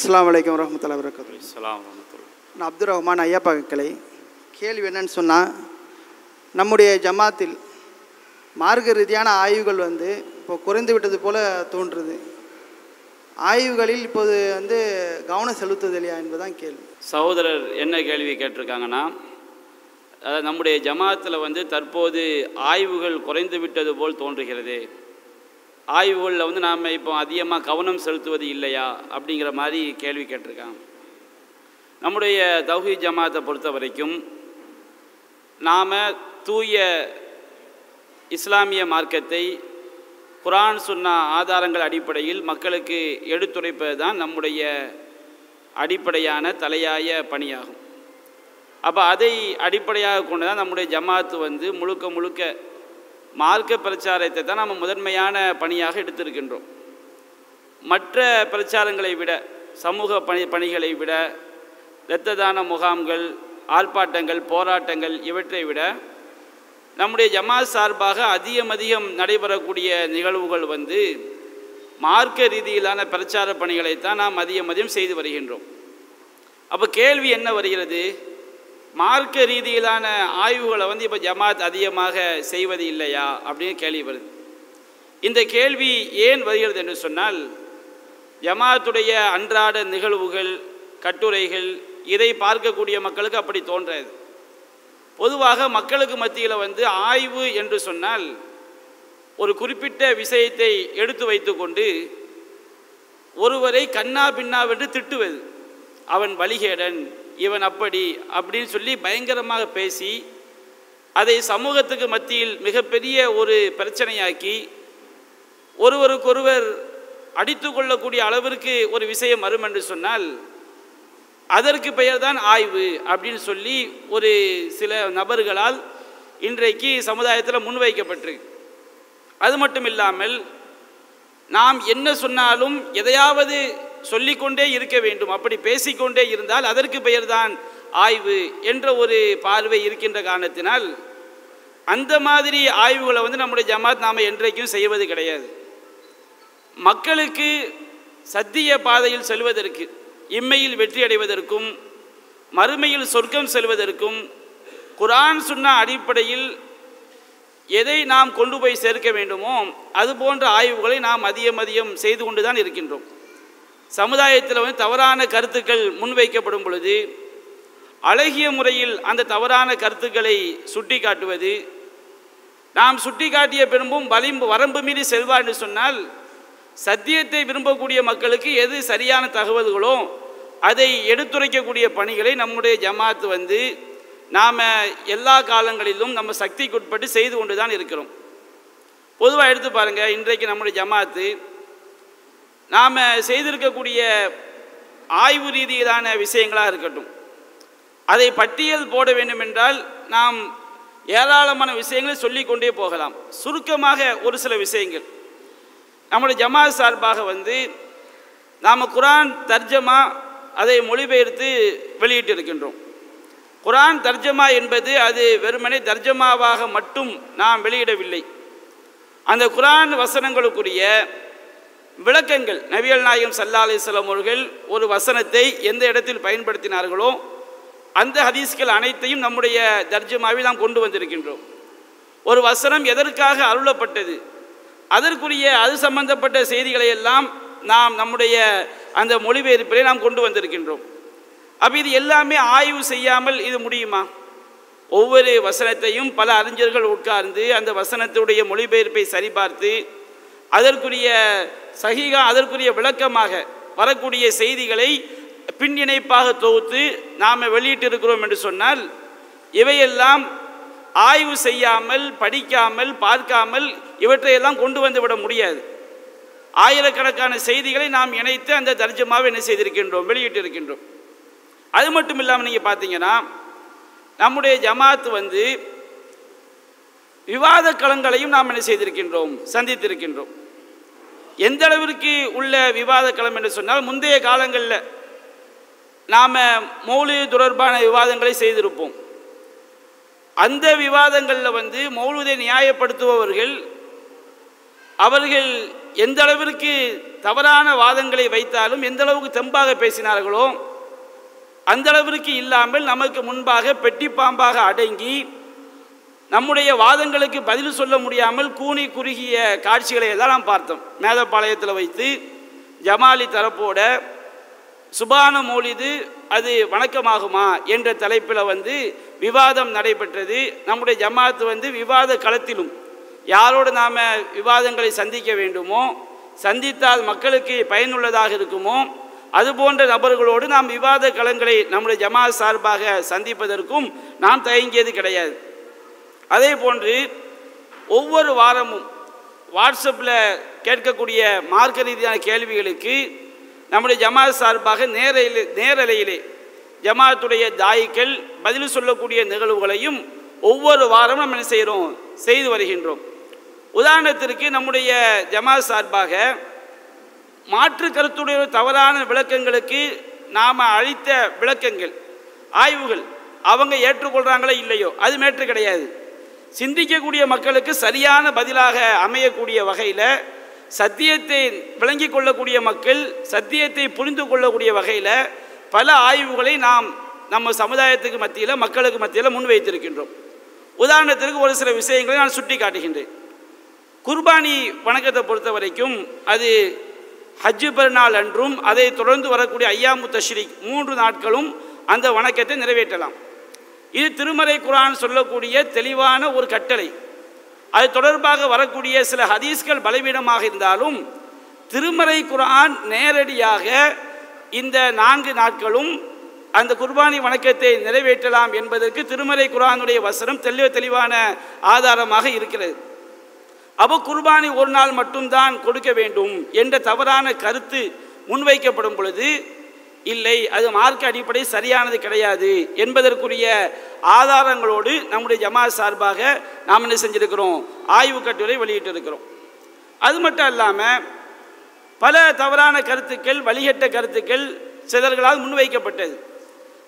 அஸ்ஸலாமு அலைக்கும் வரமத்துல்லா வரகாத்து அஸ்ஸலாமு வரஹ்மத்துல்லாஹ். நான் அப்துல் ரஹ்மான் ஐயப்பா கிளை கேள்வி என்னன்னு சொன்னால் நம்முடைய ஜமாத்தில் மார்க்க ரீதியான ஆய்வுகள் வந்து இப்போ குறைந்து விட்டது போல தோன்றுது. ஆய்வுகளில் இப்போது வந்து கவனம் செலுத்துவதில்லையா என்பதுதான் கேள்வி. சகோதரர் என்ன கேள்வி கேட்டிருக்காங்கன்னா அதாவது நம்முடைய ஜமாத்தில் வந்து தற்போது ஆய்வுகள் குறைந்து விட்டது போல் தோன்றுகிறது. ஆய்வுகளில் வந்து நாம் இப்போ அதிகமாக கவனம் செலுத்துவது இல்லையா அப்படிங்கிற மாதிரி கேள்வி கேட்டிருக்காங்க. நம்முடைய தௌஹி ஜமாத்தை பொறுத்த வரைக்கும் நாம் தூய இஸ்லாமிய மார்க்கத்தை குரான் சுன்னா ஆதாரங்கள் அடிப்படையில் மக்களுக்கு எடுத்துரைப்பது தான் நம்முடைய அடிப்படையான தலையாய பணியாகும். அப்போ அதை அடிப்படையாக கொண்டு தான் நம்முடைய ஜமாத்து வந்து முழுக்க முழுக்க மார்க்க பிரச்சாரத்தை தான் நம்ம முதன்மையான பணியாக எடுத்திருக்கின்றோம். மற்ற பிரச்சாரங்களை விட சமூக பணி பணிகளை விட இரத்த தான முகாம்கள் ஆர்ப்பாட்டங்கள் போராட்டங்கள் இவற்றை விட நம்முடைய ஜமாத் சார்பாக அதிகம் அதிகம் நடைபெறக்கூடிய நிகழ்வுகள் வந்து மார்க்க ரீதியிலான பிரச்சார பணிகளைத்தான் நாம் அதிகம் அதிகம் செய்து வருகின்றோம். அப்போ கேள்வி என்ன வருகிறது? மார்க்க ரீதியிலான ஆய்வுகளை வந்து இப்போ ஜமாத் அதிகமாக செய்வது இல்லையா அப்படின்னு கேள்வி வருது. இந்த கேள்வி ஏன் வருகிறது என்று சொன்னால் ஜமாத்துடைய அன்றாட நிகழ்வுகள் கட்டுரைகள் இதை பார்க்கக்கூடிய மக்களுக்கு அப்படி தோன்றாது. பொதுவாக மக்களுக்கு மத்தியில் வந்து ஆய்வு என்று சொன்னால் ஒரு குறிப்பிட்ட விஷயத்தை எடுத்து வைத்துக்கொண்டு ஒருவரை கண்ணா பின்னாவென்று திட்டுவது. அவன் வழிகேடன் இவன் அப்படி அப்படின்னு சொல்லி பயங்கரமாக பேசி அதை சமூகத்துக்கு மத்தியில் மிகப்பெரிய ஒரு பிரச்சனையாக்கி ஒருவருக்கொருவர் அடித்து கொள்ளக்கூடிய அளவிற்கு ஒரு விஷயம் வரும் என்று சொன்னால் அதற்கு பெயர்தான் ஆய்வு அப்படின்னு சொல்லி ஒரு சில நபர்களால் இன்றைக்கு சமுதாயத்தில் முன்வைக்கப்பட்டிருக்கு. அது மட்டும் இல்லாமல் நாம் என்ன சொன்னாலும் எதையாவது சொல்லிக்கொண்டே இருக்க வேண்டும். அப்படி பேசிக்கொண்டே இருந்தால் அதற்கு பெயர்தான் ஆய்வு என்ற ஒரு பார்வை இருக்கின்ற காரணத்தினால் அந்த மாதிரி ஆய்வுகளை வந்து நம்முடைய ஜமாத் நாம் என்றைக்கும் செய்வது கிடையாது. மக்களுக்கு சத்திய பாதையில் செல்வதற்கு இம்மையில் வெற்றி அடைவதற்கும் மறுமையில் சொர்க்கம் செல்வதற்கும் குரான் சொன்ன அடிப்படையில் எதை நாம் கொண்டு போய் சேர்க்க வேண்டுமோ அது போன்ற ஆய்வுகளை நாம் அதிகம் அதிகம் செய்து கொண்டு தான் இருக்கின்றோம். சமுதாயத்தில் வந்து தவறான கருத்துக்கள் முன்வைக்கப்படும் பொழுது அழகிய முறையில் அந்த தவறான கருத்துக்களை சுட்டி காட்டுவது நாம் சுட்டி காட்டிய பெரும்பும் வலிம்பு வரம்பு மீறி செல்வா என்று சொன்னால் சத்தியத்தை விரும்பக்கூடிய மக்களுக்கு எது சரியான தகவல்களோ அதை எடுத்துரைக்கக்கூடிய பணிகளை நம்முடைய ஜமாத்து வந்து நாம் எல்லா காலங்களிலும் நம்ம சக்திக்குட்பட்டு செய்து கொண்டு தான் இருக்கிறோம். பொதுவாக எடுத்து பாருங்கள் இன்றைக்கு நம்முடைய ஜமாத்து நாம் செய்திருக்கக்கூடிய ஆய்வு ரீதியிலான விஷயங்களாக இருக்கட்டும். அதை பட்டியல் போட வேண்டுமென்றால் நாம் ஏராளமான விஷயங்களை சொல்லிக்கொண்டே போகலாம். சுருக்கமாக ஒரு சில விஷயங்கள். நம்முடைய ஜமாத் சார்பாக வந்து நாம் குரான் தர்ஜமா அதை மொழிபெயர்த்து வெளியிட்டு இருக்கின்றோம் குரான் தர்ஜமா என்பது அது வெறுமனே தர்ஜமாவாக மட்டும் நாம் வெளியிடவில்லை. அந்த குரான் வசனங்களுக்குரிய விளக்கங்கள். நபியல் நாயகம் சல்லா அலிஸ்லாம் அவர்கள் ஒரு வசனத்தை எந்த இடத்தில் பயன்படுத்தினார்களோ அந்த ஹதீஸ்கள் அனைத்தையும் நம்முடைய தர்ஜமாவில் நாம் கொண்டு வந்திருக்கின்றோம். ஒரு வசனம் எதற்காக அருளப்பட்டது? அதற்குரிய அது சம்பந்தப்பட்ட செய்திகளை எல்லாம் நாம் நம்முடைய அந்த மொழிபெயர்ப்பிலே நாம் கொண்டு வந்திருக்கின்றோம். அப்போ இது எல்லாமே ஆய்வு செய்யாமல் இது முடியுமா? ஒவ்வொரு வசனத்தையும் பல அறிஞர்கள் உட்கார்ந்து அந்த வசனத்துடைய மொழிபெயர்ப்பை சரிபார்த்து அதற்குரிய சகிகா அதற்குரிய விளக்கமாக வரக்கூடிய செய்திகளை பின்னிணைப்பாக தொகுத்து நாம் வெளியிட்டிருக்கிறோம் என்று சொன்னால் இவையெல்லாம் ஆய்வு செய்யாமல் படிக்காமல் பார்க்காமல் இவற்றையெல்லாம் கொண்டு வந்து விட முடியாது. ஆயிரக்கணக்கான செய்திகளை நாம் இணைத்து அந்த தர்ஜமாவை என்ன செய்திருக்கின்றோம் வெளியிட்டிருக்கின்றோம். அது மட்டும் இல்லாமல் நீங்கள் பார்த்தீங்கன்னா நம்முடைய ஜமாத் வந்து விவாத களங்களையும் நாம் என்ன செய்திருக்கின்றோம்? சந்தித்திருக்கின்றோம். எந்த அளவிற்கு உள்ள விவாத களம் என்று சொன்னால் முந்தைய காலங்களில் நாம் மௌலி தொடர்பான விவாதங்களை செய்திருப்போம். அந்த விவாதங்களில் வந்து மௌலுதை நியாயப்படுத்துபவர்கள் அவர்கள் எந்த அளவிற்கு தவறான வாதங்களை வைத்தாலும் எந்த அளவுக்கு தெம்பாக பேசினார்களோ அந்த அளவிற்கு இல்லாமல் நமக்கு முன்பாக பெட்டி பாம்பாக அடங்கி நம்முடைய வாதங்களுக்கு பதில் சொல்ல முடியாமல் கூனி குறுகிய காட்சிகளை எல்லாம் நாம் பார்த்தோம். மேதப்பாளையத்தில் வைத்து ஜமாலி தரப்போட சுபான மௌலிது அது வணக்கமாகுமா? என்ற தலைப்பில் வந்து விவாதம் நடைபெற்றது. நம்முடைய ஜமாத்து வந்து விவாத களத்திலும் யாரோடு நாம் விவாதங்களை சந்திக்க வேண்டுமோ சந்தித்தால் மக்களுக்கு பயனுள்ளதாக இருக்குமோ அதுபோன்ற நபர்களோடு நாம் விவாத களங்களை நம்முடைய ஜமாத் சார்பாக சந்திப்பதற்கும் நாம் தயங்கியது கிடையாது. அதே போன்று ஒவ்வொரு வாரமும் வாட்ஸ்அப்பில் கேட்கக்கூடிய மார்க்க ரீதியான கேள்விகளுக்கு நம்முடைய ஜமாத் சார்பாக நேரையில் நேரலையிலே ஜமாத்துடைய தாய்க்கள் பதில் சொல்லக்கூடிய நிகழ்வுகளையும் ஒவ்வொரு வாரமும் நம்ம என்ன செய்கிறோம்? செய்து வருகின்றோம். உதாரணத்திற்கு நம்முடைய ஜமாத் சார்பாக மாற்று கருத்துடைய தவறான விளக்கங்களுக்கு நாம் அளித்த விளக்கங்கள் ஆய்வுகள் அவங்க ஏற்றுக்கொள்கிறாங்களோ இல்லையோ? அது மேற்று கிடையாது. சிந்திக்கக்கூடிய மக்களுக்கு சரியான பதிலாக அமையக்கூடிய வகையில் சத்தியத்தை விளங்கி கொள்ளக்கூடிய மக்கள் சத்தியத்தை புரிந்து கொள்ளக்கூடிய வகையில் பல ஆய்வுகளை நாம் நம்ம சமுதாயத்துக்கு மத்தியில் மக்களுக்கு மத்தியில் முன்வைத்திருக்கின்றோம். உதாரணத்திற்கு ஒரு சில விஷயங்களை நான் சுட்டி காட்டுகின்றேன் குர்பானி வணக்கத்தை பொறுத்த வரைக்கும் அது ஹஜ்ஜு பெருநாள் அன்றும் அதை தொடர்ந்து வரக்கூடிய ஐயாமு தஷ்ரீக் மூன்று நாட்களும் அந்த வணக்கத்தை நிறைவேற்றலாம். இது திருமறை குரான் சொல்லக்கூடிய தெளிவான ஒரு கட்டளை. அது தொடர்பாக வரக்கூடிய சில ஹதீஸ்கள் பலவீனமாக இருந்தாலும் திருமறை குரான் நேரடியாக இந்த நான்கு நாட்களும் அந்த குர்பானி வணக்கத்தை நிறைவேற்றலாம் என்பதற்கு திருமறை குரானுடைய வசனம் தெளிவ தெளிவான ஆதாரமாக இருக்கிறது. அப்போ குர்பானி ஒரு நாள் மட்டும்தான் கொடுக்க வேண்டும் என்ற தவறான கருத்து முன்வைக்கப்படும் பொழுது இல்லை அது மார்க்க அடிப்படை சரியானது கிடையாது என்பதற்குரிய ஆதாரங்களோடு நம்முடைய ஜமாத் சார்பாக நாம் என்ன செஞ்சிருக்கிறோம்? ஆய்வு கட்டுரை வெளியிட்டு இருக்கிறோம் அது மட்டும் இல்லாமல் பல தவறான கருத்துக்கள் வழிகட்ட கருத்துக்கள் சிலர்களால் முன்வைக்கப்பட்டது.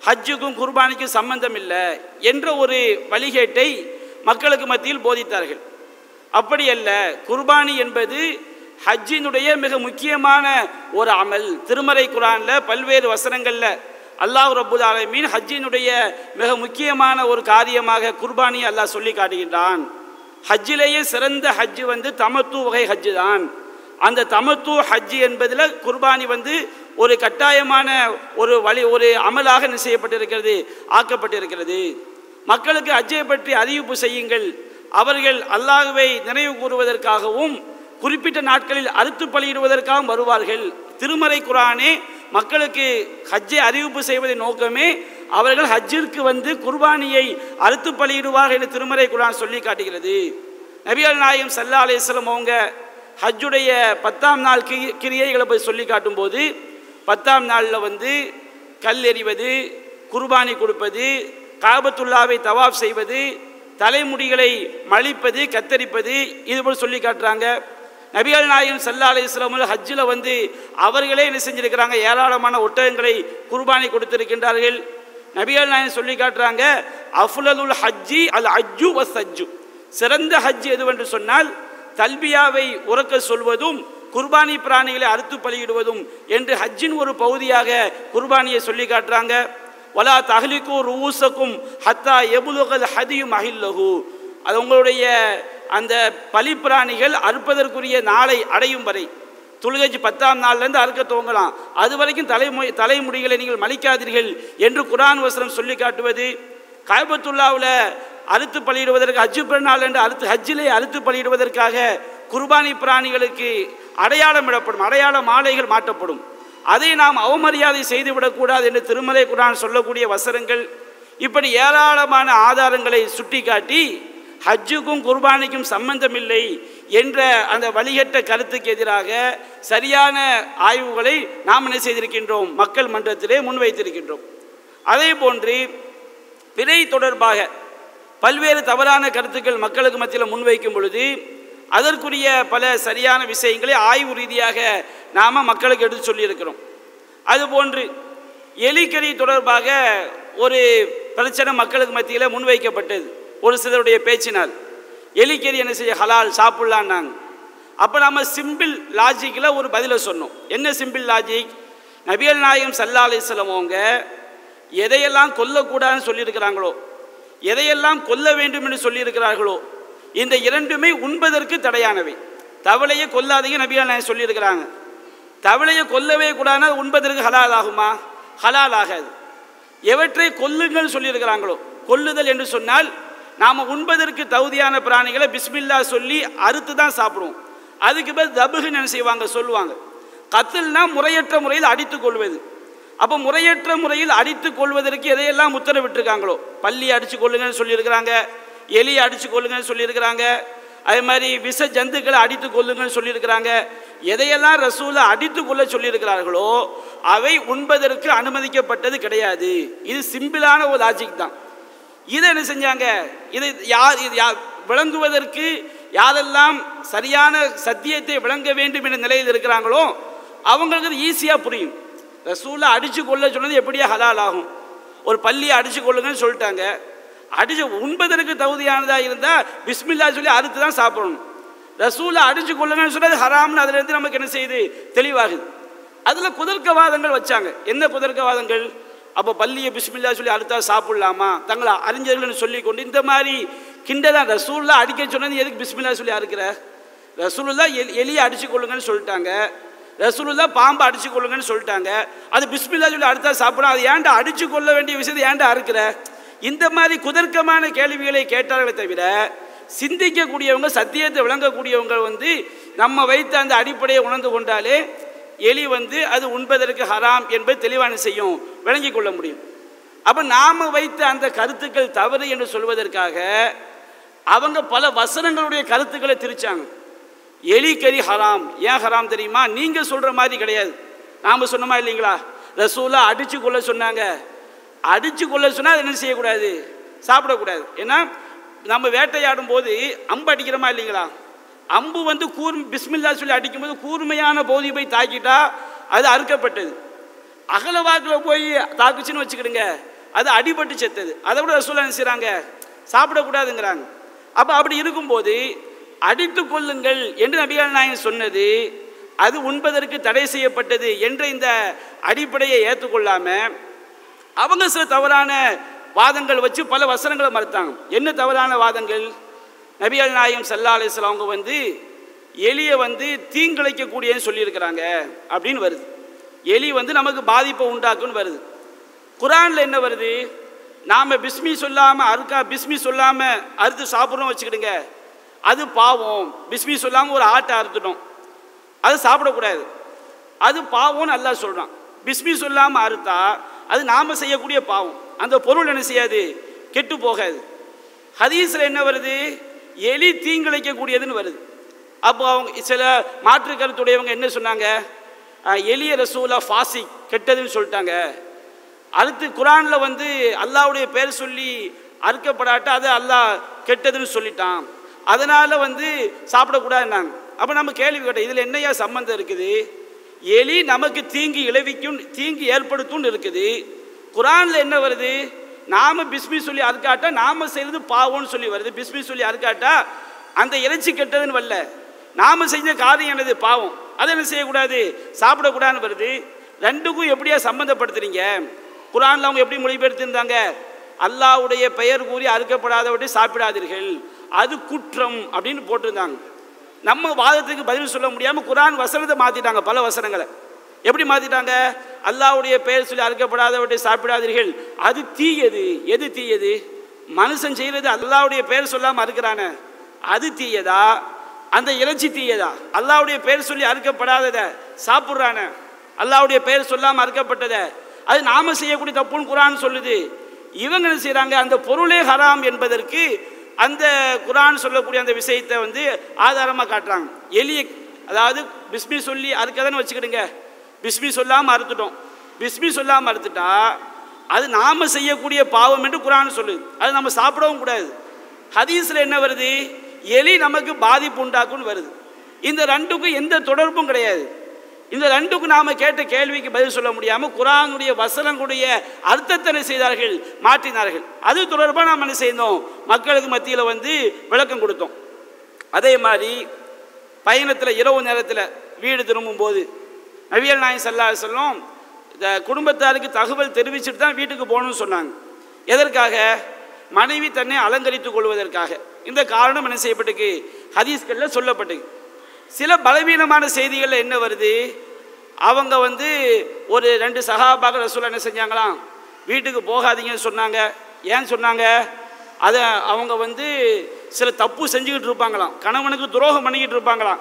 ஹஜ்ஜுக்கும் குர்பானிக்கும் சம்பந்தம் இல்லை என்ற ஒரு வழிகேட்டை மக்களுக்கு மத்தியில் போதித்தார்கள். அப்படி அல்ல குர்பானி என்பது ஹஜ்ஜினுடைய மிக முக்கியமான ஒரு அமல். திருமறை குரானில் பல்வேறு வசனங்களில் அல்லாஹ் ரபுல் ஆலமீன் ஹஜ்ஜினுடைய மிக முக்கியமான ஒரு காரியமாக குர்பானி அல்லாஹ் சொல்லி காட்டுகின்றான். ஹஜ்ஜிலேயே சிறந்த ஹஜ்ஜு வந்து தமத்து வகை ஹஜ்ஜு தான் அந்த தமத்து ஹஜ்ஜி என்பதில் குர்பானி வந்து ஒரு கட்டாயமான ஒரு வழி ஒரு அமலாக என்ன ஆக்கப்பட்டிருக்கிறது. மக்களுக்கு ஹஜ்ஜை பற்றி அறிவிப்பு செய்யுங்கள். அவர்கள் அல்லாஹுவை நினைவு கூறுவதற்காகவும் குறிப்பிட்ட நாட்களில் அறுத்து பலியிடுவதற்காகவும் வருவார்கள். திருமறை குரானே மக்களுக்கு ஹஜ்ஜை அறிவிப்பு செய்வதன் நோக்கமே அவர்கள் ஹஜ்ஜிற்கு வந்து குர்பானியை அறுத்து பலியிடுவார்கள் என்று திருமறை குரான் சொல்லி காட்டுகிறது. நபிகள் நாயகம் சல்லா அலிஸ்லம் அவங்க ஹஜ்ஜுடைய பத்தாம் நாள் கி கிரியைகளை போய் சொல்லி காட்டும்போது பத்தாம் நாளில் வந்து கல் எறிவது குர்பானி கொடுப்பது காபத்துல்லாவை தவாப் செய்வது தலைமுடிகளை மலிப்பது கத்தரிப்பது இதுபோல் சொல்லி காட்டுறாங்க. நபிகள் நாயகம் சல்லா அலிஸ்லாமில் ஹஜ்ஜில் வந்து அவர்களே என்ன செஞ்சுருக்கிறாங்க? ஏராளமான ஒட்டகங்களை குர்பானி கொடுத்திருக்கின்றார்கள். நபிகள் நாயகம் சொல்லி காட்டுறாங்க அஃலலுல் ஹஜ்ஜி அல் அஜ்ஜு வஸ் அஜ்ஜு சிறந்த ஹஜ் எதுவென்று சொன்னால் தல்பியாவை உறக்க சொல்வதும் குர்பானி பிராணிகளை அறுத்து பலியிடுவதும் என்று ஹஜ்ஜின் ஒரு பகுதியாக குர்பானியை சொல்லி காட்டுறாங்க. வலா தகலிக்கும் ரூசக்கும் ஹத்தா எபுலுகல் ஹதியும் அஹில்லஹு அது உங்களுடைய அந்த பலிப்பிராணிகள் அறுப்பதற்குரிய நாளை அடையும் வரை துலுகஜ் பத்தாம் நாள்லேருந்து அறுக்க துவங்கலாம். அது வரைக்கும் தலைமுறை தலைமுடிகளை நீங்கள் மலிக்காதீர்கள் என்று குரான் வசனம் சொல்லி காட்டுவது காயபத்துல்லாவில் அறுத்து பலியிடுவதற்கு ஹஜ்ஜு பெருநாள் என்று அறுத்து ஹஜ்ஜிலே அறுத்து பலியிடுவதற்காக குர்பானி பிராணிகளுக்கு அடையாளம் இடப்படும் அடையாள மாலைகள் மாட்டப்படும் அதை நாம் அவமரியாதை செய்துவிடக்கூடாது என்று திருமலை குரான் சொல்லக்கூடிய வசனங்கள் இப்படி ஏராளமான ஆதாரங்களை சுட்டி காட்டி ஹஜ்ஜுக்கும் குர்பானிக்கும் சம்பந்தமில்லை என்ற அந்த வழிகட்ட கருத்துக்கு எதிராக சரியான ஆய்வுகளை நாம் என்ன செய்திருக்கின்றோம்? மக்கள் மன்றத்திலே முன்வைத்திருக்கின்றோம். அதே போன்று பிறை தொடர்பாக பல்வேறு தவறான கருத்துக்கள் மக்களுக்கு மத்தியில் முன்வைக்கும் பொழுது அதற்குரிய பல சரியான விஷயங்களை ஆய்வு ரீதியாக நாம் மக்களுக்கு எடுத்து சொல்லியிருக்கிறோம். அதுபோன்று எலிக்கறி தொடர்பாக ஒரு பிரச்சனை மக்களுக்கு மத்தியில் முன்வைக்கப்பட்டது. ஒரு சிலருடைய பேச்சினால். எலிக்கறி என்ன செய்ய ஹலால் சாப்பிட்லான்னாங்க அப்போ நம்ம சிம்பிள் லாஜிக்கில் ஒரு பதிலை சொன்னோம். என்ன சிம்பிள் லாஜிக்? நபிகள் நாயகம் சல்லா அலிஸ்லம் அவங்க எதையெல்லாம் கொல்லக்கூடாதுன்னு சொல்லியிருக்கிறாங்களோ எதையெல்லாம் கொல்ல வேண்டும் என்று சொல்லியிருக்கிறார்களோ இந்த இரண்டுமே உண்பதற்கு தடையானவை. தவளையை கொல்லாதீங்க நபிகள் நாயகம் சொல்லியிருக்கிறாங்க. தவளையை கொல்லவே கூடாதுன்னா உண்பதற்கு ஹலால் ஆகுமா? ஹலால் ஆகாது. எவற்றை கொல்லுங்கள் சொல்லியிருக்கிறாங்களோ கொல்லுதல் என்று சொன்னால் நாம் உண்பதற்கு தகுதியான பிராணிகளை பிஸ்மில்லா சொல்லி அறுத்து தான் சாப்பிடுவோம். அதுக்கு பேர் தபுகுன்னு என்ன செய்வாங்க? சொல்லுவாங்க. கத்தில்னா முறையற்ற முறையில் அடித்துக் கொள்வது. அப்போ முறையற்ற முறையில் அடித்து கொள்வதற்கு எதையெல்லாம் உத்தரவிட்டிருக்காங்களோ? பள்ளி அடித்து கொள்ளுங்கன்னு சொல்லியிருக்கிறாங்க. எலியை அடித்து கொள்ளுங்கன்னு சொல்லியிருக்கிறாங்க. அதே மாதிரி விஷ ஜந்துக்களை அடித்து கொள்ளுங்கன்னு சொல்லியிருக்கிறாங்க. எதையெல்லாம் ரசூலை அடித்து கொள்ள சொல்லியிருக்கிறார்களோ அவை உண்பதற்கு அனுமதிக்கப்பட்டது கிடையாது. இது சிம்பிளான ஒரு லாஜிக் தான். இதை என்ன செஞ்சாங்க? இதை யார் இது யார் விளங்குவதற்கு யாரெல்லாம் சரியான சத்தியத்தை விளங்க வேண்டும் என்ற நிலையில் இருக்கிறாங்களோ அவங்களுக்கு அது ஈஸியாக புரியும். ரசூலை அடித்து கொள்ள சொன்னது எப்படியா ஹலால் ஆகும்? ஒரு பள்ளியை அடித்து கொள்ளுங்கன்னு சொல்லிட்டாங்க. அடித்து உண்பதற்கு தகுதியானதாக இருந்தால் பிஸ்மில்லா சொல்லி அறுத்து தான் சாப்பிடணும். ரசூலை அடித்து கொள்ளுங்கன்னு சொன்னது ஹராம்னு அதிலிருந்து நமக்கு என்ன செய்யுது? தெளிவாகுது. அதில் குதர்க்கவாதங்கள் வச்சாங்க. என்ன குதர்க்கவாதங்கள்? அப்போ பள்ளியை பிஸ்மில்லா சொல்லி அடுத்தா சாப்பிடலாமா? தங்களை அறிஞர்கள்னு சொல்லி கொண்டு இந்த மாதிரி கிண்டதான் ரசூல்லா அடிக்க சொன்னது எதுக்கு பிஸ்மில்லா சொல்லி அறுக்கிற? ரசூலுல்லா எலி எலியை அடிச்சு கொள்ளுங்கன்னு சொல்லிட்டாங்க. ரசூலுல்லா பாம்பை அடிச்சு கொள்ளுங்கன்னு சொல்லிட்டாங்க. அது பிஸ்மில்லா சொல்லி அடுத்தா சாப்பிடும் அது ஏன்டா அடிச்சு கொள்ள வேண்டிய விஷயத்தை ஏன்டா அறுக்கிற? இந்த மாதிரி குதர்க்கமான கேள்விகளை கேட்டார்களே தவிர சிந்திக்கக்கூடியவங்க சத்தியத்தை விளங்கக்கூடியவங்க வந்து நம்ம வைத்த அந்த அடிப்படையை உணர்ந்து கொண்டாலே எலி வந்து அது உண்பதற்கு ஹராம் என்பது தெளிவான செய்யும் விளங்கி கொள்ள முடியும். அப்போ நாம் வைத்த அந்த கருத்துக்கள் தவறு என்று சொல்வதற்காக அவங்க பல வசனங்களுடைய கருத்துக்களை திரிச்சாங்க. எலி கறி ஹராம். ஏன் ஹராம் தெரியுமா? நீங்கள் சொல்கிற மாதிரி கிடையாது. நாம் சொன்னோமா இல்லைங்களா? ரசூலா அடித்து கொள்ள சொன்னாங்க. அடித்து கொள்ள சொன்னால் என்ன செய்யக்கூடாது? சாப்பிடக்கூடாது. ஏன்னா நம்ம வேட்டையாடும் போது அம்பு அடிக்கிறோமா இல்லைங்களா? அம்பு வந்து கூர் பிஸ்மில்லா சொல்லி அடிக்கும்போது கூர்மையான பகுதி போய் தாக்கிட்டா அது அறுக்கப்பட்டது. அகலவாக்கில் போய் தாக்குச்சுன்னு வச்சுக்கிடுங்க அது அடிபட்டு செத்தது. அதை விட ரசூலா செய்கிறாங்க சாப்பிடக்கூடாதுங்கிறாங்க. அப்போ அப்படி இருக்கும்போது அடித்து கொள்ளுங்கள் என்று நபிகள் நாயன் சொன்னது அது உண்பதற்கு தடை செய்யப்பட்டது என்ற இந்த அடிப்படையை ஏற்றுக்கொள்ளாமல் அவங்க சில தவறான வாதங்கள் வச்சு பல வசனங்களை மறுத்தாங்க. என்ன தவறான வாதங்கள்? நபிகள் நாயகம் சல்லா அலிஸ்லாம் அவங்க வந்து எலியை வந்து தீங்கிழைக்கக்கூடியன்னு சொல்லியிருக்கிறாங்க அப்படின்னு வருது. எலி வந்து நமக்கு பாதிப்பை உண்டாக்குன்னு வருது. குரானில் என்ன வருது? நாம் பிஸ்மி சொல்லாமல் அறுக்கா பிஸ்மி சொல்லாமல் அறுத்து சாப்பிட்றோம் வச்சுக்கிடுங்க. அது பாவம். பிஸ்மி சொல்லாமல் ஒரு ஆட்டை அறுத்துட்டோம். அது சாப்பிடக்கூடாது. அது பாவம்னு நல்லா சொல்கிறான் பிஸ்மி சொல்லாமல் அறுத்தா அது நாம் செய்யக்கூடிய பாவம். அந்த பொருள் என்ன செய்யாது? கெட்டு போகாது. ஹதீஸில் என்ன வருது? எலி தீங்கிழைக்கக்கூடியதுன்னு வருது. அப்போ அவங்க சில மாற்று கருத்துடையவங்க என்ன சொன்னாங்க? எளிய ரசூலா ஃபாசி கெட்டதுன்னு சொல்லிட்டாங்க. அடுத்து குரானில் வந்து அல்லாவுடைய பேர் சொல்லி அறுக்கப்படாட்ட அது அல்லாஹ் கெட்டதுன்னு சொல்லிட்டான். அதனால் வந்து சாப்பிடக்கூடாதுன்னாங்க. அப்போ நம்ம கேள்வி கேட்டோம் இதில் என்னையா சம்மந்தம் இருக்குது? எலி நமக்கு தீங்கு இழவிக்கும் தீங்கு ஏற்படுத்தும்னு இருக்குது. குரானில் என்ன வருது? நாம பிஸ்மி சொல்லி அறுக்காட்டா நாம செய்யறது பாவம்னு சொல்லி வருது. பிஸ்மி சொல்லி அறுக்காட்டா அந்த இறைச்சி கெட்டதுன்னு வரல. நாம செஞ்ச காரியம் என்னது? பாவம். அதை என்ன செய்யக்கூடாது? சாப்பிடக்கூடாதுன்னு வருது. ரெண்டுக்கும் எப்படியா சம்மந்தப்படுத்துறீங்க குரானில் அவங்க எப்படி மொழிபெயர்த்திருந்தாங்க? அல்லாஹ்வுடைய பெயர் கூறி அறுக்கப்படாதவற்றை சாப்பிடாதீர்கள். அது குற்றம் அப்படின்னு போட்டிருந்தாங்க. நம்ம வாதத்துக்கு பதில் சொல்ல முடியாமல் குரான் வசனத்தை மாற்றிட்டாங்க பல வசனங்களை. எப்படி மாற்றிட்டாங்க அல்லாஹ்வுடைய பெயர் சொல்லி அறுக்கப்படாதவற்றை சாப்பிடாதீர்கள். அது தீயது. எது தீயது? மனுஷன் செய்கிறது அல்லாவுடைய பெயர் சொல்லாமல் அறுக்கிறான. அது தீயதா? அந்த இறைச்சி தீயதா? அல்லாவுடைய பெயர் சொல்லி அறுக்கப்படாததை சாப்பிட்றான. அல்லாஹ்வுடைய பெயர் சொல்லாமல் அறுக்கப்பட்டதை. அது நாம செய்யக்கூடிய தப்புன்னு குரான் சொல்லுது. இவங்க என்ன செய்கிறாங்க அந்த பொருளே ஹராம் என்பதற்கு அந்த குரான் சொல்லக்கூடிய அந்த விஷயத்தை வந்து ஆதாரமாக காட்டுறாங்க. எலியை அதாவது பிஸ்மி சொல்லி அறுக்கதான்னு வச்சுக்கிடுங்க. பிஸ்மி சொல்லாமல் அறுத்துட்டோம். பிஸ்மி சொல்லாமல் அறுத்துட்டா அது நாம செய்யக்கூடிய பாவம் என்று குரான் சொல்லுது. அது நம்ம சாப்பிடவும் கூடாது. ஹதீஸில் என்ன வருது? எலி நமக்கு பாதிப்பு உண்டாக்கும்னு வருது. இந்த ரெண்டுக்கும் எந்த தொடர்பும் கிடையாது. இந்த ரெண்டுக்கும் நாம் கேட்ட கேள்விக்கு பதில் சொல்ல முடியாமல் குரானுடைய வசனங்களுடைய அர்த்தத்தனை செய்தார்கள்? மாற்றினார்கள். அது தொடர்பாக நாம் என்ன செய்தோம்? மக்களுக்கு மத்தியில் வந்து விளக்கம் கொடுத்தோம். அதே மாதிரி பயணத்தில் இரவு நேரத்தில் வீடு திரும்பும்போது நவியல் நாய் செல்லா சொல்லும் இந்த குடும்பத்தாருக்கு தகவல் தெரிவிச்சுட்டு தான் வீட்டுக்கு போகணும்னு சொன்னாங்க. எதற்காக? மனைவி தன்னை அலங்கரித்துக் கொள்வதற்காக. இந்த காரணம் என்ன செய்யப்பட்டிருக்கு? ஹதீஸ்களில் சொல்லப்பட்டிருக்கு. சில பலவீனமான செய்திகளில் என்ன வருது? அவங்க வந்து ஒரு ரெண்டு சகாபாக ரசூலா என்ன செஞ்சாங்களாம்? வீட்டுக்கு போகாதீங்கன்னு சொன்னாங்க. ஏன் சொன்னாங்க? அதை அவங்க வந்து சில தப்பு செஞ்சுக்கிட்டு இருப்பாங்களாம். கணவனுக்கு துரோகம் பண்ணிக்கிட்டு இருப்பாங்களாம்.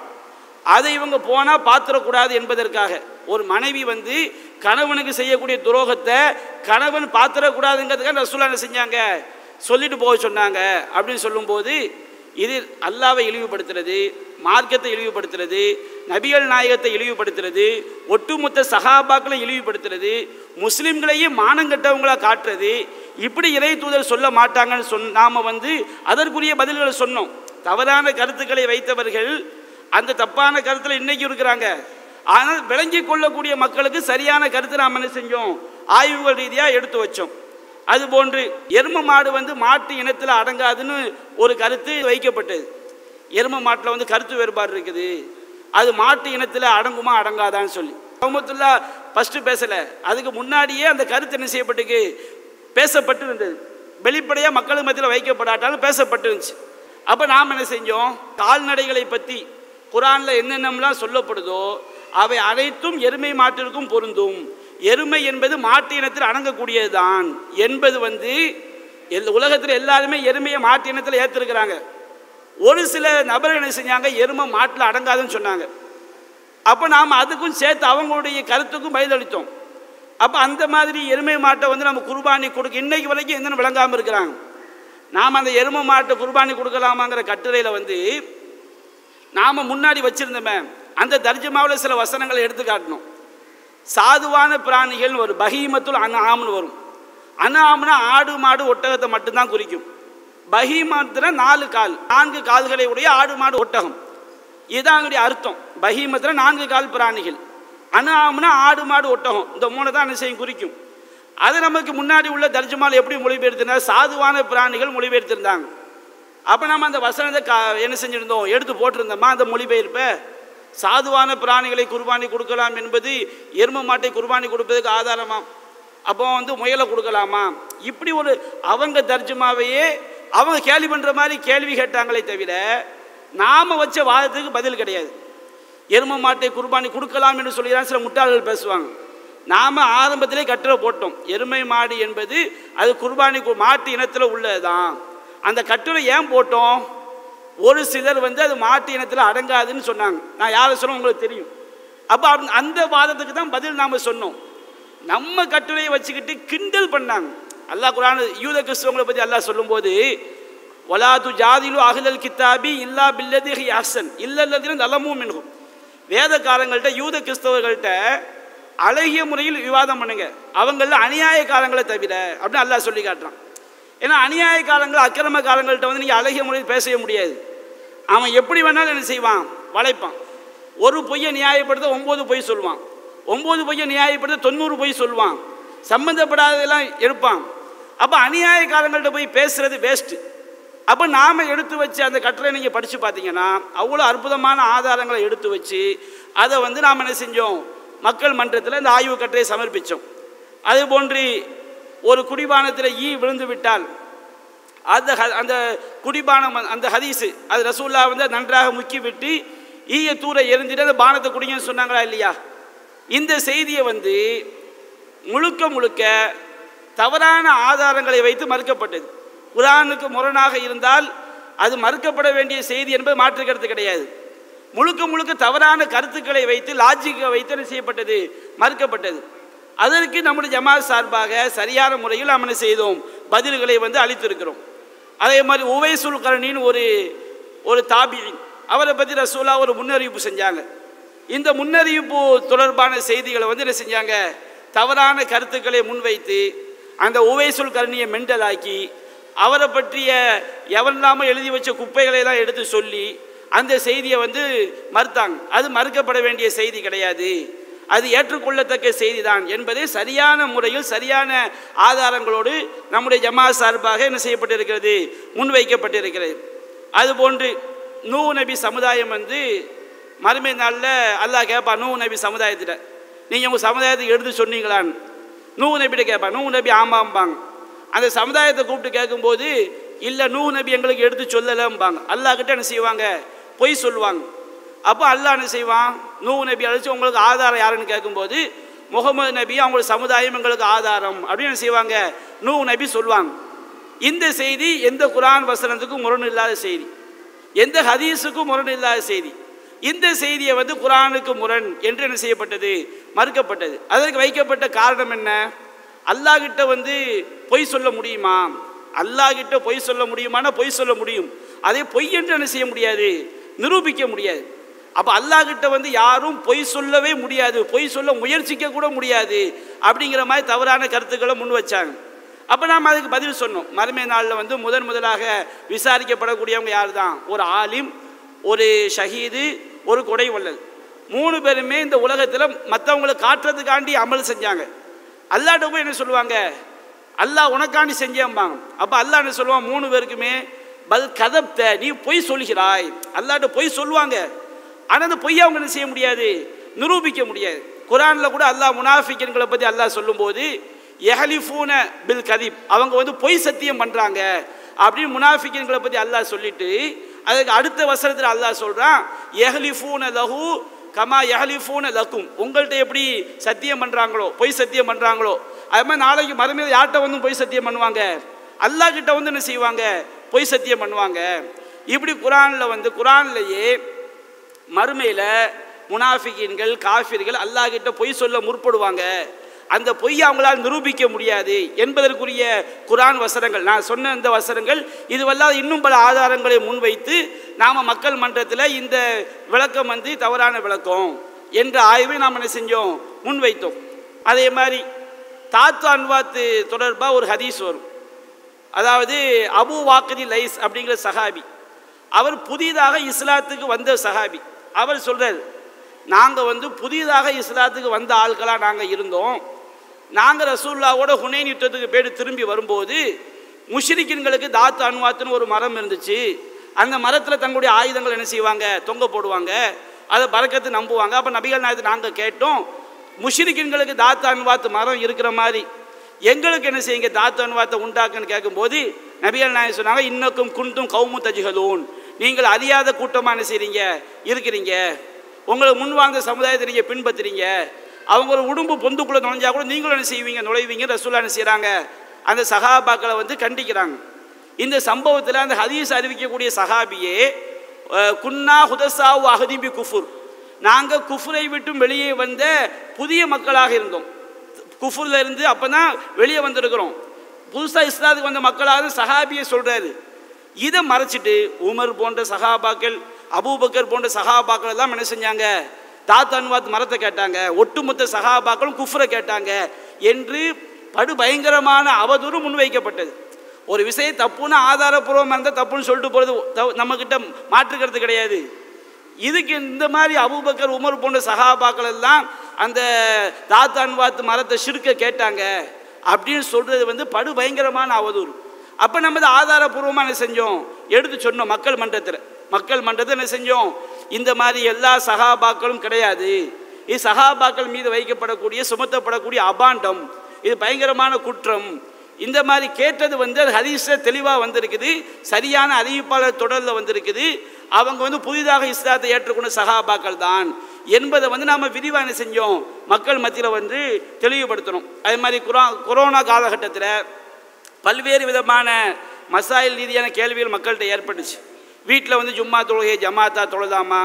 அதை இவங்க போனால் பார்த்துடக்கூடாது என்பதற்காக. ஒரு மனைவி வந்து கணவனுக்கு செய்யக்கூடிய துரோகத்தை கணவன் பார்த்துடக்கூடாதுங்கிறதுக்காக ரசூலா என்ன செஞ்சாங்க? சொல்லிட்டு போக சொன்னாங்க. அப்படின்னு சொல்லும்போது இது அல்லாவை இழிவுபடுத்துறது மார்க்கத்தை இழிவுபடுத்துறது நபிகள் நாயகத்தை இழிவுபடுத்துறது ஒட்டுமொத்த சகாபாக்களை இழிவுபடுத்துறது முஸ்லீம்களையும் மானங்கட்டவங்களாக காட்டுறது இப்படி இறை தூதர் சொல்ல மாட்டாங்கன்னு சொன் நாம் வந்து அதற்குரிய பதில்களை சொன்னோம். தவறான கருத்துக்களை வைத்தவர்கள் அந்த தப்பான கருத்தில் இன்னைக்கு இருக்கிறாங்க. ஆனால் விளங்கி கொள்ளக்கூடிய மக்களுக்கு சரியான கருத்தை நாம் என்ன செஞ்சோம்? ஆய்வுகள் ரீதியாக எடுத்து வச்சோம். அதுபோன்று எரும மாடு வந்து மாட்டு இனத்தில் அடங்காதுன்னு ஒரு கருத்து வைக்கப்பட்டது. எரும மாட்டில் வந்து கருத்து வேறுபாடு இருக்குது. அது மாட்டு இனத்தில் அடங்குமா அடங்காதான்னு சொல்லி. முகமத்துல்லா ஃபஸ்ட்டு பேசலை. அதுக்கு முன்னாடியே அந்த கருத்து என்ன செய்யப்பட்டுக்கு பேசப்பட்டு இருந்தது. வெளிப்படையாக மக்கள் மத்தியில் வைக்கப்படாட்டாலும் பேசப்பட்டு இருந்துச்சு. அப்போ நாம் என்ன செஞ்சோம்? கால்நடைகளை பற்றி குரானில் என்னென்னலாம் சொல்லப்படுதோ அவை அனைத்தும் எருமை மாட்டிற்கும் பொருந்தும். எருமை என்பது மாட்டு இனத்தில் அடங்கக்கூடியது தான் என்பது வந்து எல் உலகத்தில் எல்லாருமே எருமையை மாட்டு இனத்தில் ஏற்றிருக்கிறாங்க ஒரு சில நபர்கள் என்ன செஞ்சாங்க? எருமை மாட்டில் அடங்காதுன்னு சொன்னாங்க. அப்போ நாம் அதுக்கும் சேர்த்து அவங்களுடைய கருத்துக்கும் பதிலளித்தோம். அப்போ அந்த மாதிரி எருமை மாட்டை வந்து நம்ம குர்பானி கொடுக்க இன்னைக்கு வரைக்கும் என்னென்னு விளங்காமல் இருக்கிறாங்க. நாம் அந்த எருமை மாட்டை குர்பானி கொடுக்கலாமாங்கிற கட்டுரையில் வந்து நாம் முன்னாடி வச்சுருந்தோமே அந்த தர்ஜமாவில் சில வசனங்களை எடுத்து காட்டணும். சாதுவான பிராணிகள் ஒரு பகீமத்துல் அன ஆம்னு வரும். அன ஆம்னா ஆடு மாடு ஒட்டகத்தை மட்டும்தான் குறிக்கும். பகீமத்துல நாலு கால் நான்கு கால்களை உடைய ஆடு மாடு ஒட்டகம். இதுதான் அதனுடைய அர்த்தம். பஹீமத்தில் நான்கு கால் பிராணிகள். அன ஆம்னா ஆடு மாடு ஒட்டகம். இந்த மூணு தான் என்ன செய்யும்? குறிக்கும். அது நமக்கு முன்னாடி உள்ள தர்ஜமால் எப்படி மொழிபெயர்த்திருந்தாங்க சாதுவான பிராணிகள் மொழிபெயர்த்திருந்தாங்க. அப்போ நம்ம அந்த வசனத்தை கா என்ன செஞ்சுருந்தோம்? எடுத்து போட்டிருந்தோமா? அந்த மொழிபெயர்ப்பை? சாதுவான பிராணிகளை குர்பானி கொடுக்கலாம் என்பது எரும மாட்டை குர்பானி கொடுப்பதுக்கு ஆதாரமாம் அப்போ வந்து முயலை கொடுக்கலாமா? இப்படி ஒரு அவங்க தர்ஜமாவையே அவங்க கேள்வி பண்ணுற மாதிரி கேள்வி கேட்டாங்களே தவிர நாம் வச்ச வாதத்துக்கு பதில் கிடையாது. எரும மாட்டை குர்பானி கொடுக்கலாம் என்று சொல்லிதான் சில முட்டாள்கள் பேசுவாங்க. நாம் ஆரம்பத்திலே கட்டுரை போட்டோம். எருமை மாடு என்பது அது குர்பானி கு- மாட்டு இனத்தில் உள்ளதுதான். அந்த கட்டுரை ஏன் போட்டோம்? ஒரு சிலர் வந்து அது மாட்டு இனத்தில் அடங்காதுன்னு சொன்னாங்க. நான் யாரை சொன்னோம் உங்களுக்கு தெரியும். அப்போ அந்த வாதத்துக்கு தான் பதில் நாம் சொன்னோம். நம்ம கட்டுரையை வச்சுக்கிட்டு கிண்டல் பண்ணாங்க. அல்லாஹ் குரான் யூத கிறிஸ்தவங்களை பற்றி அல்லாஹ் சொல்லும்போது ஒலாது ஜாதிலு அகலல் கித்தாபி இல்லா பில்லதி ஹியாசன் இல்லல்லதிலும் நலமும் மின்கும் வேதக்காரங்கள்ட்ட யூத கிறிஸ்தவர்கள்ட்ட அழகிய முறையில் விவாதம் பண்ணுங்க. அவங்களில் அநியாயக்காரங்களை தவிர அப்படின்னு அல்லாஹ் சொல்லி காட்டுறான். ஏன்னா அநியாய காலங்கள் அக்கிரம காலங்கள்கிட்ட வந்து நீங்கள் அழகிய முறையில் பேசவே முடியாது. அவன் எப்படி வேணாலும் என்ன செய்வான்? வளைப்பான். ஒரு பொய்யை நியாயப்படுத்த ஒம்பது பொய் சொல்லுவான். ஒம்பது பொய்யை நியாயப்படுத்த தொண்ணூறு பொய் சொல்லுவான். சம்மந்தப்படாததெல்லாம் எடுப்பான். அப்போ அநியாய காலங்கள்கிட்ட போய் பேசுறது வேஸ்ட்டு அப்போ நாம் எடுத்து வச்சு அந்த கட்டுரை நீங்கள் படித்து பார்த்தீங்கன்னா அவ்வளோ அற்புதமான ஆதாரங்களை எடுத்து வச்சு அதை வந்து நாம் என்ன செஞ்சோம்? மக்கள் மன்றத்தில் இந்த ஆய்வு கட்டுரையை சமர்ப்பித்தோம் அது போன்று ஒரு குடிபானத்தில் ஈ விழுந்து விட்டால் அந்த ஹ- அந்த குடிபானம் அந்த ஹதீஸு அது ரசூல்லா வந்து நன்றாக முக்கி விட்டு ஈய தூர எரிஞ்சிட்டு அந்த பானத்தை குடிங்கன்னு சொன்னாங்களா இல்லையா? இந்த செய்தியை வந்து முழுக்க முழுக்க தவறான ஆதாரங்களை வைத்து மறுக்கப்பட்டது. குரானுக்கு முரணாக இருந்தால் அது மறுக்கப்பட வேண்டிய செய்தி என்பது மாற்று கருத்து கிடையாது. முழுக்க முழுக்க தவறான கருத்துக்களை வைத்து லாஜிக்கை வைத்து என்ன செய்யப்பட்டது? மறுக்கப்பட்டது. அதற்கு நம்முடைய ஜமாத் சார்பாக சரியான முறையில் நாம் என்ன செய்தோம்? பதில்களை வந்து அளித்திருக்கிறோம். அதே மாதிரி உவைசுல் கரணின்னு ஒரு ஒரு தாபியின் அவரை பற்றி ரசூலா ஒரு முன்னறிவிப்பு செஞ்சாங்க. இந்த முன்னறிவிப்பு தொடர்பான செய்திகளை வந்து என்ன செஞ்சாங்க? தவறான கருத்துக்களை முன்வைத்து அந்த உவைசுல் கரணியை மெண்டலாக்கி அவரை பற்றிய எவரில்லாமல் எழுதி வச்ச குப்பைகளை எல்லாம் எடுத்து சொல்லி அந்த செய்தியை வந்து மறுத்தாங்க. அது மறுக்கப்பட வேண்டிய செய்தி கிடையாது. அது ஏற்றுக்கொள்ளத்தக்க செய்திதான் என்பதை சரியான முறையில் சரியான ஆதாரங்களோடு நம்முடைய ஜமா சார்பாக என்ன செய்யப்பட்டிருக்கிறது? முன்வைக்கப்பட்டிருக்கிறது. அதுபோன்று நூ நபி சமுதாயம் வந்து மறுமை நாளில் அல்லாஹ் கேட்பான் நூ நபி சமுதாயத்திட்ட. நீங்கள் உங்கள் சமுதாயத்தை எடுத்து சொன்னீங்களான்னு நூ நபிட்ட கேட்பான் நூ நபி ஆமாம்பாங்க. அந்த சமுதாயத்தை கூப்பிட்டு கேட்கும்போது இல்லை நூ நபி எங்களுக்கு எடுத்து சொல்லலைம்பாங்க. அல்லாஹ் கிட்ட என்ன செய்வாங்க? பொய் சொல்லுவாங்க. அப்போ அல்லாஹ் என்ன செய்வான்? நூ நபி அழைச்சி உங்களுக்கு ஆதாரம் யாருன்னு கேட்கும்போது முகமது நபி அவங்களோட சமுதாயம் எங்களுக்கு ஆதாரம். அப்படின்னு என்ன செய்வாங்க? நூ நபி சொல்லுவாங்க. இந்த செய்தி எந்த குரான் வசனத்துக்கும் முரண் இல்லாத செய்தி. எந்த ஹதீஸுக்கும் முரண் இல்லாத செய்தி. இந்த செய்தியை வந்து குரானுக்கு முரண் என்று என்ன செய்யப்பட்டது? மறுக்கப்பட்டது. அதற்கு வைக்கப்பட்ட காரணம் என்ன? அல்லாஹ்கிட்ட வந்து பொய் சொல்ல முடியுமா? அல்லாஹ்கிட்ட பொய் சொல்ல முடியுமானா பொய் சொல்ல முடியும். அதே பொய் என்று என்ன செய்ய முடியாது? நிரூபிக்க முடியாது. அப்போ அல்லாஹ்கிட்ட வந்து யாரும் பொய் சொல்லவே முடியாது. பொய் சொல்ல முயற்சிக்க கூட முடியாது. அப்படிங்கிற மாதிரி தவறான கருத்துக்களை முன் வச்சாங்க. அப்போ நாம் அதுக்கு பதில் சொன்னோம். மறுமை நாளில் வந்து முதன் முதலாக விசாரிக்கப்படக்கூடியவங்க யார் தான் ஒரு ஆலிம் ஒரு ஷஹீது ஒரு கொடை வள்ளல். மூணு பேருமே இந்த உலகத்தில் மற்றவங்களை காட்டுறதுக்காண்டி அமல் செஞ்சாங்க. அல்லாட்ட போய் என்ன சொல்லுவாங்க? அல்லாஹ் உனக்காண்டி செஞ்சேம்பாங்க. அப்போ அல்லாஹ் என்ன சொல்லுவான்? மூணு பேருக்குமே பல் கதப்த நீ பொய் சொல்கிறாய் அல்லாட்ட பொய் சொல்லுவாங்க. ஆனால் அந்த பொய்யை அவங்க என்ன செய்ய முடியாது? நிரூபிக்க முடியாது. குரானில் கூட அல்லாஹ் முனாஃபிக்கன்களை பற்றி அல்லாஹ் சொல்லும்போது எஹலிஃபூன பில் கதீப். அவங்க வந்து பொய் சத்தியம் பண்ணுறாங்க அப்படின்னு முனாஃபிக்கன்களை பற்றி அல்லாஹ் சொல்லிட்டு அதுக்கு அடுத்த வசனத்தில் அல்லாஹ் சொல்கிறான் எஹலிஃபூன லஹு கமா எஹலிஃபூன லக்கும். உங்கள்கிட்ட எப்படி சத்தியம் பண்ணுறாங்களோ பொய் சத்தியம் பண்ணுறாங்களோ அது மாதிரி நாளைக்கு மறுமையில் யார்கிட்ட வந்து பொய் சத்தியம் பண்ணுவாங்க? அல்லாஹ் கிட்ட வந்து என்ன செய்வாங்க? பொய் சத்தியம் பண்ணுவாங்க. இப்படி குரானில் வந்து குரான்லேயே மறுமையில் முனாஃபிகின்கள் காஃபிர்கள் அல்லாஹ்கிட்ட பொய் சொல்ல முற்படுவாங்க. அந்த பொய் அவங்களால் நிரூபிக்க முடியாது என்பதற்குரிய குரான் வசனங்கள். நான் சொன்ன இந்த வசனங்கள் இதுவெல்லாம் இன்னும் பல ஆதாரங்களை முன்வைத்து நாம் மக்கள் மன்றத்தில் இந்த விளக்கம் வந்து தவறான விளக்கம் என்ற ஆய்வை நாம் என்ன செஞ்சோம்? முன்வைத்தோம். அதே மாதிரி தாத்து அன்வாத்து தொடர்பாக ஒரு ஹதீஸ் வரும். அதாவது அபு வாக்கதி லைஸ் அப்படிங்கிற சஹாபி. அவர் புதிதாக இஸ்லாத்துக்கு வந்த சஹாபி. அவர் சொல்கிறார் நாங்கள் வந்து புதிதாக இஸ்லாத்துக்கு வந்த ஆட்களாக நாங்கள் இருந்தோம். நாங்கள் ரசூல்லாவோட ஹுனைன் யுத்தத்துக்கு போயிட்டு திரும்பி வரும்போது முஷ்ரிக்கின்களுக்கு தாத்து அன்வாத்துன்னு ஒரு மரம் இருந்துச்சு. அந்த மரத்தில் தங்களுடைய ஆயுதங்கள் என்ன செய்வாங்க? தொங்க போடுவாங்க. அதை பறக்கத்து நம்புவாங்க. அப்போ நபிகள் நாயத்தை நாங்கள் கேட்டோம் முஷ்ரிக்கின்களுக்கு தாத்து அன்வாத்து மரம் இருக்கிற மாதிரி. எங்களுக்கு என்ன செய்யுங்க? தாத்து அன்வாத்தை உண்டாக்குன்னு கேட்கும்போது நபிகள் நாயகம் சொன்னாங்க இன்னக்கும் குண்டும் கவுமு தஜுகலூன் நீங்கள் அறியாத கூட்டமாக என்ன இருக்கிறீங்க. உங்களை முன்வாங்க சமுதாயத்தை நீங்கள் பின்பற்றுறீங்க. அவங்க ஒரு உடும்பு பொந்துக்குள்ளே நுழைஞ்சா கூட நீங்களும் என்ன செய்வீங்க? நுழைவீங்க ரசூலா என்ன செய்கிறாங்க அந்த சகாபாக்களை வந்து கண்டிக்கிறாங்க. இந்த சம்பவத்தில் அந்த ஹதீஸ் அறிவிக்கக்கூடிய சகாபியே குன்னா ஹுதசாவு அகதிபி குஃபுர். நாங்கள் குஃபுரை விட்டும் வெளியே வந்த புதிய மக்களாக இருந்தோம். குஃபுரில் இருந்து அப்போ தான் வெளியே வந்திருக்கிறோம். புதுசாக இஸ்லாத்துக்கு வந்த மக்களாக சஹாபியை சொல்கிறாரு இதை மறைச்சிட்டு உமர் போன்ற சகாபாக்கள் அபூபக்கர் போன்ற சகாபாக்கள் எல்லாம் என்ன செஞ்சாங்க? தாத்தான்வாத் மரத்தை கேட்டாங்க. ஒட்டுமொத்த சகாபாக்களும் குஃப்ரை கேட்டாங்க என்று படு பயங்கரமான அவதூறு முன்வைக்கப்பட்டது. ஒரு விஷயம் தப்புன்னு ஆதாரப்பூர்வமாக இருந்தால் தப்புன்னு சொல்லிட்டு போகிறது நம்மக்கிட்ட மாற்றுக்கிறது கிடையாது. இதுக்கு இந்த மாதிரி அபூபக்கர் உமர் போன்ற சகாபாக்கள் எல்லாம் அந்த தாத்தான்வாத் மரத்தை சிறுக்க கேட்டாங்க அப்படின்னு சொல்கிறது வந்து படு பயங்கரமான அவதூறு. அப்போ நம்ம இதை ஆதாரபூர்வமாக என்ன செஞ்சோம்? எடுத்து சொன்னோம் மக்கள் மன்றத்தில். மக்கள் மன்றத்தில் என்ன செஞ்சோம்? இந்த மாதிரி எல்லா சகாபாக்களும் கிடையாது. இது சகாபாக்கள் மீது வைக்கப்படக்கூடிய சுமத்தப்படக்கூடிய அபாண்டம். இது பயங்கரமான குற்றம். இந்த மாதிரி கேட்டது வந்து அது ஹதீஸில் தெளிவாக வந்திருக்குது. சரியான அறிவிப்பாளர் தொடரில் வந்திருக்குது. அவங்க வந்து புதிதாக இஸ்லாத்தை ஏற்றுக்கொண்ட சகாபாக்கள் தான் என்பதை வந்து நாம் விரிவாக என்ன செஞ்சோம்? மக்கள் மத்தியில் வந்து தெளிவுபடுத்தணும். அதே மாதிரி குரா கொரோனா காலகட்டத்தில் பல்வேறு விதமான மசாயில் ரீதியான கேள்விகள் மக்கள்கிட்ட ஏற்பட்டுச்சு. வீட்டில் வந்து ஜும்மா தொழுகை ஜமாத்தா தொழுதாமா?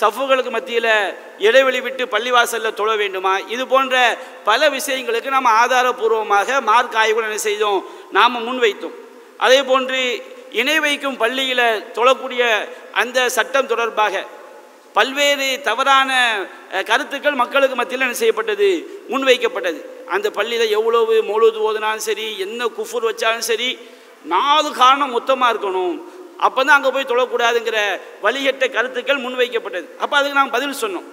சஃபுகளுக்கு மத்தியில் இடைவெளி விட்டு பள்ளிவாசலில் தொழ வேண்டுமா? இது போன்ற பல விஷயங்களுக்கு நாம் ஆதாரபூர்வமாக மார்க் ஆய்வுகள் என்ன செய்தோம்? நாம் முன்வைத்தோம். அதே போன்று இணை வைக்கும் பள்ளியில் தொழக்கூடிய அந்த சட்டம் தொடர்பாக பல்வேறு தவறான கருத்துக்கள் மக்களுக்கு மத்தியில் என்ன செய்யப்பட்டது? முன்வைக்கப்பட்டது. அந்த பள்ளியில் எவ்வளவு மொழுது ஓதுனாலும் சரி என்ன குஃபூர் வச்சாலும் சரி நாலு காரணம் மொத்தமாக இருக்கணும். அப்போ தான் அங்கே போய் தொழக்கூடாதுங்கிற வழிகட்ட கருத்துக்கள் முன்வைக்கப்பட்டது. அப்போ அதுக்கு நாங்கள் பதில் சொன்னோம்.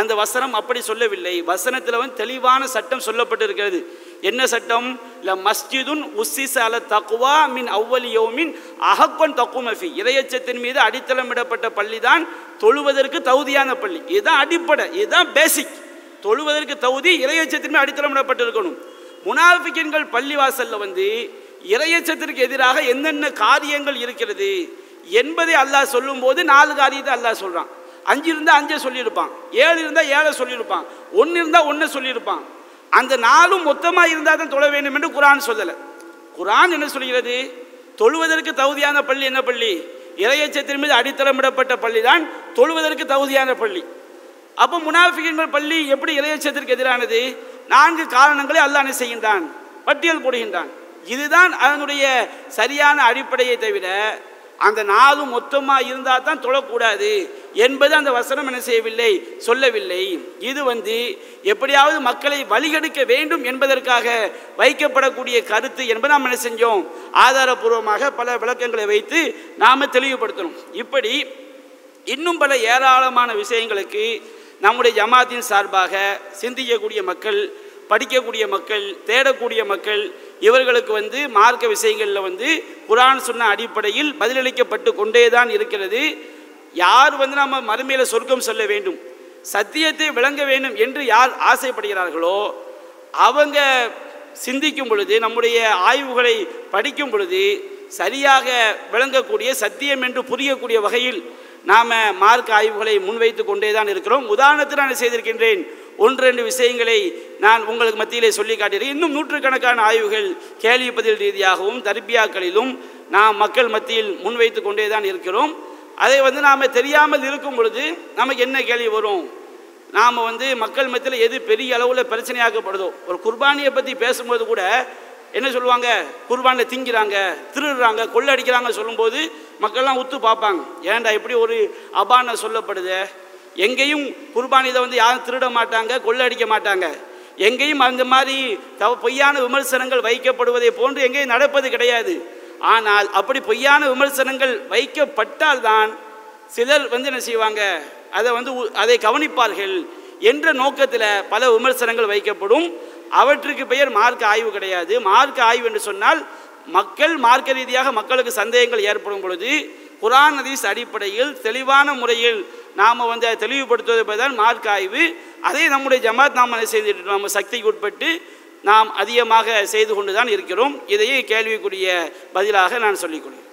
அந்த வசனம் அப்படி சொல்லவில்லை. வசனத்தில் வந்து தெளிவான சட்டம் சொல்லப்பட்டு இருக்கிறது என்ன சட்டம்? ல மஸ்ஜிதுன் உஸ்ஸிஸ அல தக்குவா மின் அவ்வலி யோமின் அகப்பன் தக்குமஃபி இறையச்சத்தின் மீது அடித்தளமிடப்பட்ட பள்ளி தான் தொழுவதற்கு தகுதியான பள்ளி. இதுதான் அடிப்படை. இதுதான் பேசிக் தொழுவதற்கு தகுதி இறையச்சத்தின் மீது அடித்தளமிடப்பட்டிருக்கணும் முனாஃபிக்கின்கள் பள்ளிவாசல்ல வந்து இறையச்சத்திற்கு எதிராக என்னென்ன காரியங்கள் இருக்கிறது என்பதை அல்லாஹ் சொல்லும்போது நாலு காரியத்தை அல்லாஹ் சொல்கிறான் அஞ்சு இருந்தால் அஞ்சை சொல்லியிருப்பான். ஏழு இருந்தால் ஏழை சொல்லியிருப்பான். ஒன்று இருந்தால் ஒன்றை சொல்லியிருப்பான். அந்த நாளும் மொத்தமாக இருந்தால் தான் தொழ வேண்டும் என்று குரான் சொல்லலை. குரான் என்ன சொல்கிறது? தொழுவதற்கு தகுதியான பள்ளி என்ன பள்ளி? இறையச்சத்தின் மீது அடித்தளமிடப்பட்ட பள்ளி தான் தொழுவதற்கு தகுதியான பள்ளி. அப்போ முனாஃபிகங்கள் பள்ளி எப்படி இறையச்சத்திற்கு எதிரானது? நான்கு காரணங்களை அல்லாஹ் என்ன செய்கின்றான்? பட்டியல் போடுகின்றான். இதுதான் அதனுடைய சரியான அடிப்படையை தவிர அந்த நாளும் மொத்தமாக இருந்தால் தான் தொழக்கூடாது என்பது அந்த வசனம் என்ன செய்யவில்லை சொல்லவில்லை. இது வந்து எப்படியாவது மக்களை வழிகெடுக்க வேண்டும் என்பதற்காக வைக்கப்படக்கூடிய கருத்து என்பதை நாம் என்ன செஞ்சோம்? ஆதாரபூர்வமாக பல விளக்கங்களை வைத்து நாம் தெளிவுபடுத்தணும். இப்படி இன்னும் பல ஏராளமான விஷயங்களுக்கு நம்முடைய ஜமாத்தின் சார்பாக சிந்திக்கக்கூடிய மக்கள் படிக்கக்கூடிய மக்கள் தேடக்கூடிய மக்கள் இவர்களுக்கு வந்து மார்க்க விஷயங்களில் வந்து குரான் சொன்ன அடிப்படையில் பதிலளிக்கப்பட்டு கொண்டே தான் இருக்கிறது. யார் வந்து நம்ம மறுமையில் சொர்க்கம் சொல்ல வேண்டும்? சத்தியத்தை விளங்க வேண்டும் என்று யார் ஆசைப்படுகிறார்களோ அவங்க சிந்திக்கும் பொழுது நம்முடைய ஆய்வுகளை படிக்கும் பொழுது சரியாக விளங்கக்கூடிய சத்தியம் என்று புரியக்கூடிய வகையில் நாம் மார்க் ஆய்வுகளை முன்வைத்து கொண்டே தான் இருக்கிறோம். உதாரணத்தில் நான் செய்திருக்கின்றேன்? ஒன்று ரெண்டு விஷயங்களை நான் உங்களுக்கு மத்தியிலே சொல்லி காட்டியிருக்கேன். இன்னும் நூற்றுக்கணக்கான ஆய்வுகள் கேள்வி பதில் ரீதியாகவும் தர்பியாக்களிலும் நாம் மக்கள் மத்தியில் முன்வைத்து கொண்டே தான் இருக்கிறோம். அதை வந்து நாம் தெரியாமல் இருக்கும் பொழுது நமக்கு என்ன கேள்வி வரும்? நாம் வந்து மக்கள் மத்தியில் எது பெரிய அளவில் பிரச்சனையாக்கப்படுதோ ஒரு குர்பானியை பற்றி பேசும்போது கூட என்ன சொல்லுவாங்க? குர்பானில் திங்கிறாங்க திருடுறாங்க கொள்ளடிக்கிறாங்க சொல்லும்போது மக்கள்லாம் உத்து பார்ப்பாங்க. ஏன்டா இப்படி ஒரு அபான சொல்லப்படுது? எங்கேயும் குர்பானிதை வந்து யாரும் திருட மாட்டாங்க கொள்ளடிக்க மாட்டாங்க. எங்கேயும் அந்த மாதிரி தவ பொய்யான விமர்சனங்கள் வைக்கப்படுவதை போன்று எங்கேயும் நடப்பது கிடையாது. ஆனால் அப்படி பொய்யான விமர்சனங்கள் வைக்கப்பட்டால்தான் சிலர் வந்து என்ன செய்வாங்க அதை வந்து உ- அதை கவனிப்பார்கள் என்ற நோக்கத்தில் பல விமர்சனங்கள் வைக்கப்படும். அவற்றுக்கு பெயர் மார்க்க ஆய்வு கிடையாது. மார்க்க ஆய்வு என்று சொன்னால் மக்கள் மார்க்க ரீதியாக மக்களுக்கு சந்தேகங்கள் ஏற்படும் பொழுது குரான் ஹதீஸ் அடிப்படையில் தெளிவான முறையில் நாம் வந்து அதை தெளிவுபடுத்துவது தான் மார்க் ஆய்வு. அதை நம்முடைய ஜமாத் நாம் அதை செய்துட்டு நம்ம சக்திக்கு உட்பட்டு நாம் அதிகமாக செய்து கொண்டு தான் இருக்கிறோம். இதையே கேள்விக்குரிய பதிலாக நான் சொல்லிக்கொள்கிறேன்